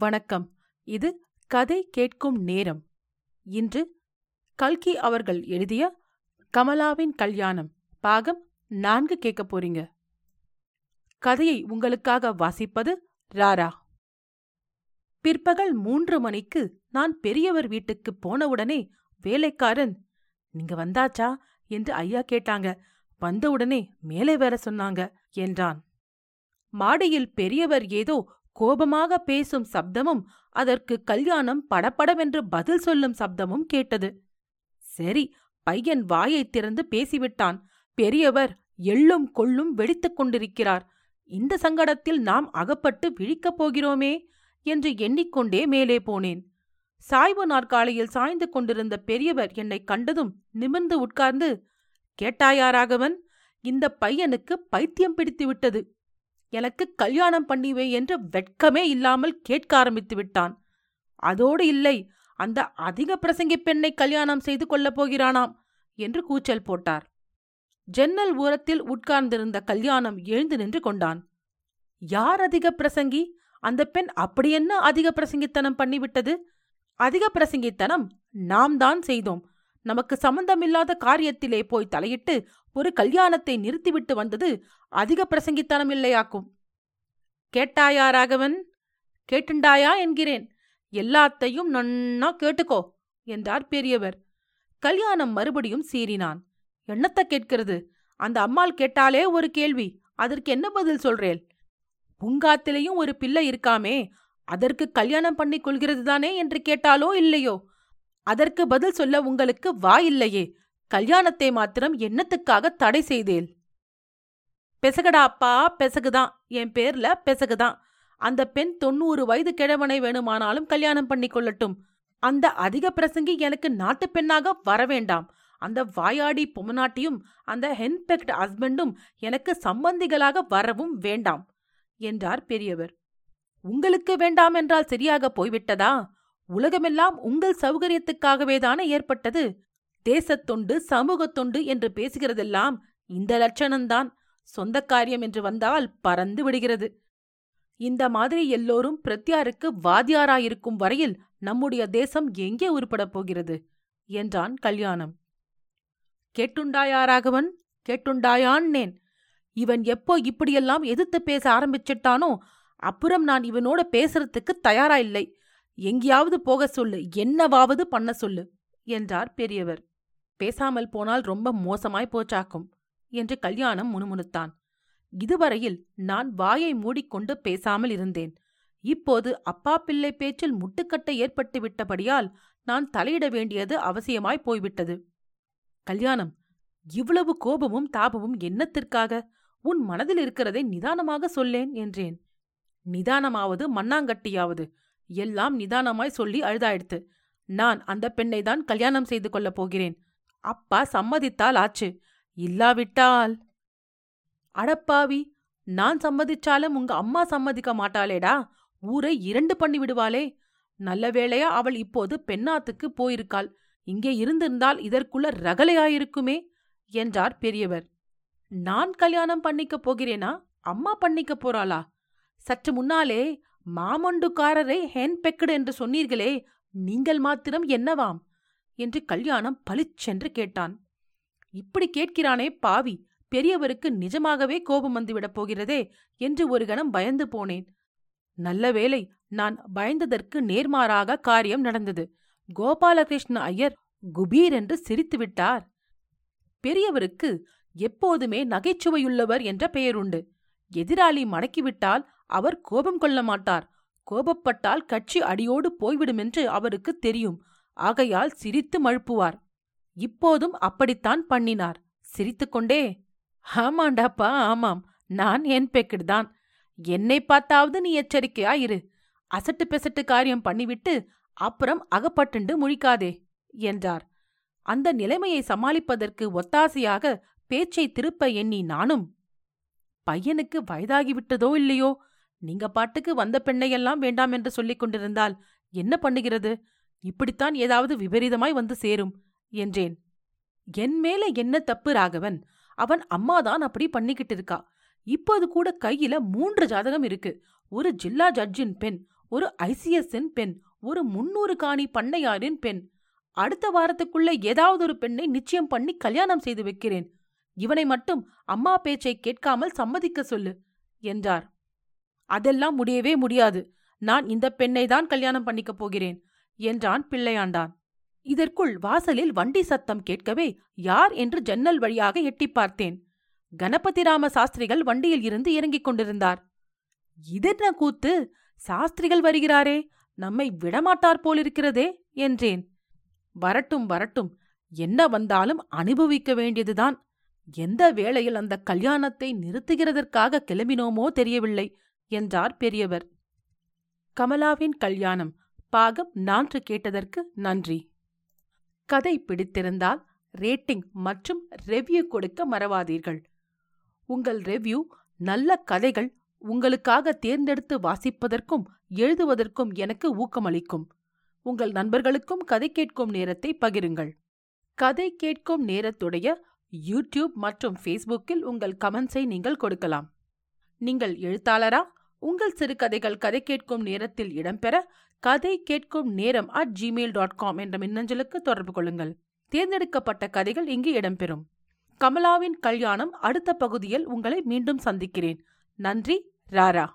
வணக்கம். இது கதை கேட்கும் நேரம். இன்று கல்கி அவர்கள் எழுதிய கமலாவின் கல்யாணம் பாகம் நான்கு கேட்கப் போறீங்க. கதையை உங்களுக்காக வாசிப்பது ராரா. பிற்பகல் மூன்று மணிக்கு நான் பெரியவர் வீட்டுக்கு போனவுடனே வேலைக்காரன் நீங்க வந்தாச்சா? என்று ஐயா கேட்டாங்க. வந்தவுடனே மேலே வேற சொன்னாங்க என்றான். மாடியில் பெரியவர் ஏதோ கோபமாக பேசும் சப்தமும் அதற்கு கல்யாணம் படபடவென்று பதில் சொல்லும் சப்தமும் கேட்டது. சரி பையன் வாயைத் திறந்து பேசிவிட்டான். பெரியவர் எள்ளும் கொள்ளும் வெடித்துக் கொண்டிருக்கிறார். இந்த சங்கடத்தில் நாம் அகப்பட்டு விழிக்கப் போகிறோமே என்று எண்ணிக்கொண்டே மேலே போனேன். சாய்வு நாற்காலியில் சாய்ந்து கொண்டிருந்த பெரியவர் என்னை கண்டதும் நிமிர்ந்து உட்கார்ந்து கேட்டாயா ராகவன் இந்த பையனுக்கு பைத்தியம் பிடித்து விட்டது எனக்கு கல்யாணம் பண்ணிவே என்று வெட்கமே இல்லாமல் கேட்க ஆரம்பித்து விட்டான். அதோடு இல்லை அந்த அதிக பிரசங்கி பெண்ணை கல்யாணம் செய்து கொள்ளப் போகிறானாம் என்று கூச்சல் போட்டார். ஜன்னல் ஓரத்தில் உட்கார்ந்திருந்த கல்யாணம் எழுந்து நின்று கொண்டான். யார் அதிக பிரசங்கி? அந்த பெண் அப்படியென்ன அதிக பிரசங்கித்தனம் பண்ணிவிட்டது? அதிக பிரசங்கித்தனம் நாம் தான் செய்தோம். நமக்கு சம்பந்தமில்லாத காரியத்திலே போய் தலையிட்டு ஒரு கல்யாணத்தை நிறுத்திவிட்டு வந்தது அதிக பிரசங்கித்தனம் இல்லையாக்கும். கேட்டாயா ராகவன்? கேட்டுண்டாயா என்கிறேன். எல்லாத்தையும் நன்னா கேட்டுக்கோ என்றார் பெரியவர். கல்யாணம் மறுபடியும் சீறினான். என்னத்த கேட்கிறது? அந்த அம்மாள் கேட்டாலே ஒரு கேள்வி அதற்கு என்ன பதில் சொல்றேன் பூங்காத்திலேயும் ஒரு பிள்ளை இருக்காமே அதற்கு கல்யாணம் பண்ணிக் கொள்கிறது தானே என்று கேட்டாலோ இல்லையோ? அதற்கு பதில் சொல்ல உங்களுக்கு வாயில்லையே. கல்யாணத்தை மாத்திரம் என்னத்துக்காக தடை செய்தேல் பெசகடா அப்பா பெசகுதான். என் பேர்ல பெசகுதான். அந்த பெண் தொண்ணூறு வயது கிழவனை வேணுமானாலும் கல்யாணம் பண்ணி கொள்ளட்டும். அந்த அதிக பிரசங்கி எனக்கு நாட்டு பெண்ணாக வரவேண்டாம் அந்த வாயாடி பொம்மநாட்டியும் அந்த ஹென்பெக்ட் ஹஸ்பண்டும் எனக்கு சம்பந்திகளாக வரவும் வேண்டாம் என்றார் பெரியவர். உங்களுக்கு வேண்டாம் என்றால் சரியாக போய்விட்டதா? உலகமெல்லாம் உங்கள் சௌகரியத்துக்காகவேதானே ஏற்பட்டது? தேசத்தொண்டு சமூகத்தொண்டு என்று பேசுகிறதெல்லாம் இந்த லட்சணம்தான். சொந்த காரியம் என்று வந்தால் பறந்து விடுகிறது. இந்த மாதிரி எல்லோரும் பிரத்யாருக்கு வாத்தியாராயிருக்கும் வரையில் நம்முடைய தேசம் எங்கே உருப்படப் போகிறது? என்றான் கல்யாணம். கேட்டுண்டாயா ராகவன் கேட்டுண்டாயான்னேன். இவன் எப்போ இப்படியெல்லாம் எதிர்த்து பேச ஆரம்பிச்சிட்டானோ அப்புறம் நான் இவனோட பேசுறதுக்கு தயாரா இல்லை எங்கேயாவது போக சொல்லு. என்னவாவது பண்ண சொல்லு என்றார் பெரியவர். பேசாமல் போனால் ரொம்ப மோசமாய் போச்சாக்கும் என்று கல்யாணம் முணுமுணுத்தான். இதுவரையில் நான் வாயை மூடிக்கொண்டு பேசாமல் இருந்தேன். இப்போது அப்பா பிள்ளை பேச்சில் முட்டுக்கட்டை ஏற்பட்டு விட்டபடியால் நான் தலையிட வேண்டியது அவசியமாய் போய்விட்டது. கல்யாணம் இவ்வளவு கோபமும் தாபமும் என்னத்திற்காக? உன் மனதில் இருக்கிறதை நிதானமாக சொல்லேன் என்றேன். நிதானமாவது மண்ணாங்கட்டியாவது எல்லாம் நிதானமாய் சொல்லி அழுதாயிடுத்து. நான் அந்த பெண்ணை தான் கல்யாணம் செய்து கொள்ளப் போகிறேன். அப்பா சம்மதித்தால் ஆச்சு. இல்லாவிட்டால். அடப்பாவி நான் சம்மதிச்சாலும் உங்க அம்மா சம்மதிக்க மாட்டாளேடா. ஊரை இரண்டு பண்ணி விடுவாளே. நல்ல வேளையா அவள் இப்போது பெண்ணாத்துக்கு போயிருக்காள். இங்கே இருந்திருந்தால் இதற்குள்ள ரகலையாயிருக்குமே என்றார் பெரியவர். நான் கல்யாணம் பண்ணிக்கப் போகிறேனா? அம்மா பண்ணிக்கப் போறாளா? சற்று முன்னாலே மாமண்டுக்காரரை ஹேன்பெக்கடு என்று சொன்னீர்களே நீங்கள் மாத்திரம் என்னவாம்? என்று கல்யாணம் பளிச்சென்று கேட்டான். இப்படி கேட்கிறானே பாவி பெரியவருக்கு நிஜமாகவே கோபம் வந்துவிடப் போகிறதே என்று ஒரு கணம் பயந்து போனேன். நல்ல வேளை நான் பயந்ததற்கு நேர்மாறாக காரியம் நடந்தது. கோபாலகிருஷ்ண ஐயர் குபீர் என்று சிரித்துவிட்டார் பெரியவருக்கு எப்போதுமே நகைச்சுவையுள்ளவர் என்ற பெயருண்டு. எதிராளி மடக்கிவிட்டால் அவர் கோபம் கொள்ள மாட்டார். கோபப்பட்டால் கட்சி அடியோடு போய்விடுமென்று அவருக்கு தெரியும். ஆகையால் சிரித்து மழுப்புவார். இப்போதும் அப்படித்தான் பண்ணினார். சிரித்துக்கொண்டே ஆமாண்டாப்பா ஆமாம். நான் என் பெக்கிடுதான். என்னை பார்த்தாவது நீ எச்சரிக்கையா இரு அசட்டு பெசட்டு காரியம் பண்ணிவிட்டு அப்புறம் அகப்பட்டுண்டு முழிக்காதே என்றார். அந்த நிலைமையை சமாளிப்பதற்கு ஒத்தாசையாக பேச்சை திருப்ப எண்ணி நானும் பையனுக்கு வயதாகிவிட்டதோ இல்லையோ? நீங்க பாட்டுக்கு வந்த பெண்ணையெல்லாம் வேண்டாம் என்று சொல்லிக் கொண்டிருந்தால் என்ன பண்ணுகிறது? இப்படித்தான் ஏதாவது விபரீதமாய் வந்து சேரும் என்றேன். என் மேல என்ன தப்பு ராகவன்? அவன் அம்மாதான் அப்படி பண்ணிக்கிட்டு இருக்கா. இப்போது கூட கையில மூன்று ஜாதகம் இருக்கு. ஒரு ஜில்லா ஜட்ஜின் பெண் ஒரு ஐசிஎஸ்ஸின் பெண் ஒரு முன்னூறு காணி பண்ணையாரின் பெண். அடுத்த வாரத்துக்குள்ள ஏதாவது ஒரு பெண்ணை நிச்சயம் பண்ணி கல்யாணம் செய்து வைக்கிறேன். இவனை மட்டும் அம்மா பேச்சை கேட்காமல் சம்மதிக்க சொல்லு என்றார். அதெல்லாம் முடியவே முடியாது. நான் இந்த பெண்ணை தான் கல்யாணம் பண்ணிக்கப் போகிறேன் என்றான் பிள்ளையாண்டான். இதற்குள் வாசலில் வண்டி சத்தம் கேட்கவே யார் என்று ஜன்னல் வழியாக எட்டிப் பார்த்தேன். கணபதிராம சாஸ்திரிகள் வண்டியில் இருந்து இறங்கிக் கொண்டிருந்தார். இதென்ன கூத்து? சாஸ்திரிகள் வருகிறாரே நம்மை விடமாட்டார் போலிருக்கிறதே என்றேன். வரட்டும் வரட்டும். என்ன வந்தாலும் அனுபவிக்க வேண்டியதுதான் எந்த வேளையில் அந்த கல்யாணத்தை நிறுத்துகிறதற்காக கிளம்பினோமோ தெரியவில்லை என்றார் பெரியவர். கமலாவின் கல்யாணம் பாகம் நான்கு கேட்டதற்கு நன்றி. கதை பிடித்திருந்தால் ரேட்டிங் மற்றும் ரெவ்யூ கொடுக்க மறவாதீர்கள். உங்கள் ரெவ்யூ நல்ல கதைகள் உங்களுக்காக தேர்ந்தெடுத்து வாசிப்பதற்கும் எழுதுவதற்கும் எனக்கு ஊக்கமளிக்கும். உங்கள் நண்பர்களுக்கும் கதை கேட்கும் நேரத்தை பகிருங்கள். கதை கேட்கும் நேரத்துடைய யூடியூப் மற்றும் ஃபேஸ்புக்கில் உங்கள் கமெண்ட்ஸை நீங்கள் கொடுக்கலாம். நீங்கள் எழுத்தாளரா? உங்கள் சிறுகதைகள் கதை கேட்கும் நேரத்தில் இடம்பெற கதை கேட்கும் நேரம் அட் ஜிமெயில் டாட் காம் என்ற மின்னஞ்சலுக்கு தொடர்பு கொள்ளுங்கள். தேர்ந்தெடுக்கப்பட்ட கதைகள் இங்கு இடம்பெறும். கமலாவின் கல்யாணம் அடுத்த பகுதியில் உங்களை மீண்டும் சந்திக்கிறேன். நன்றி ராரா.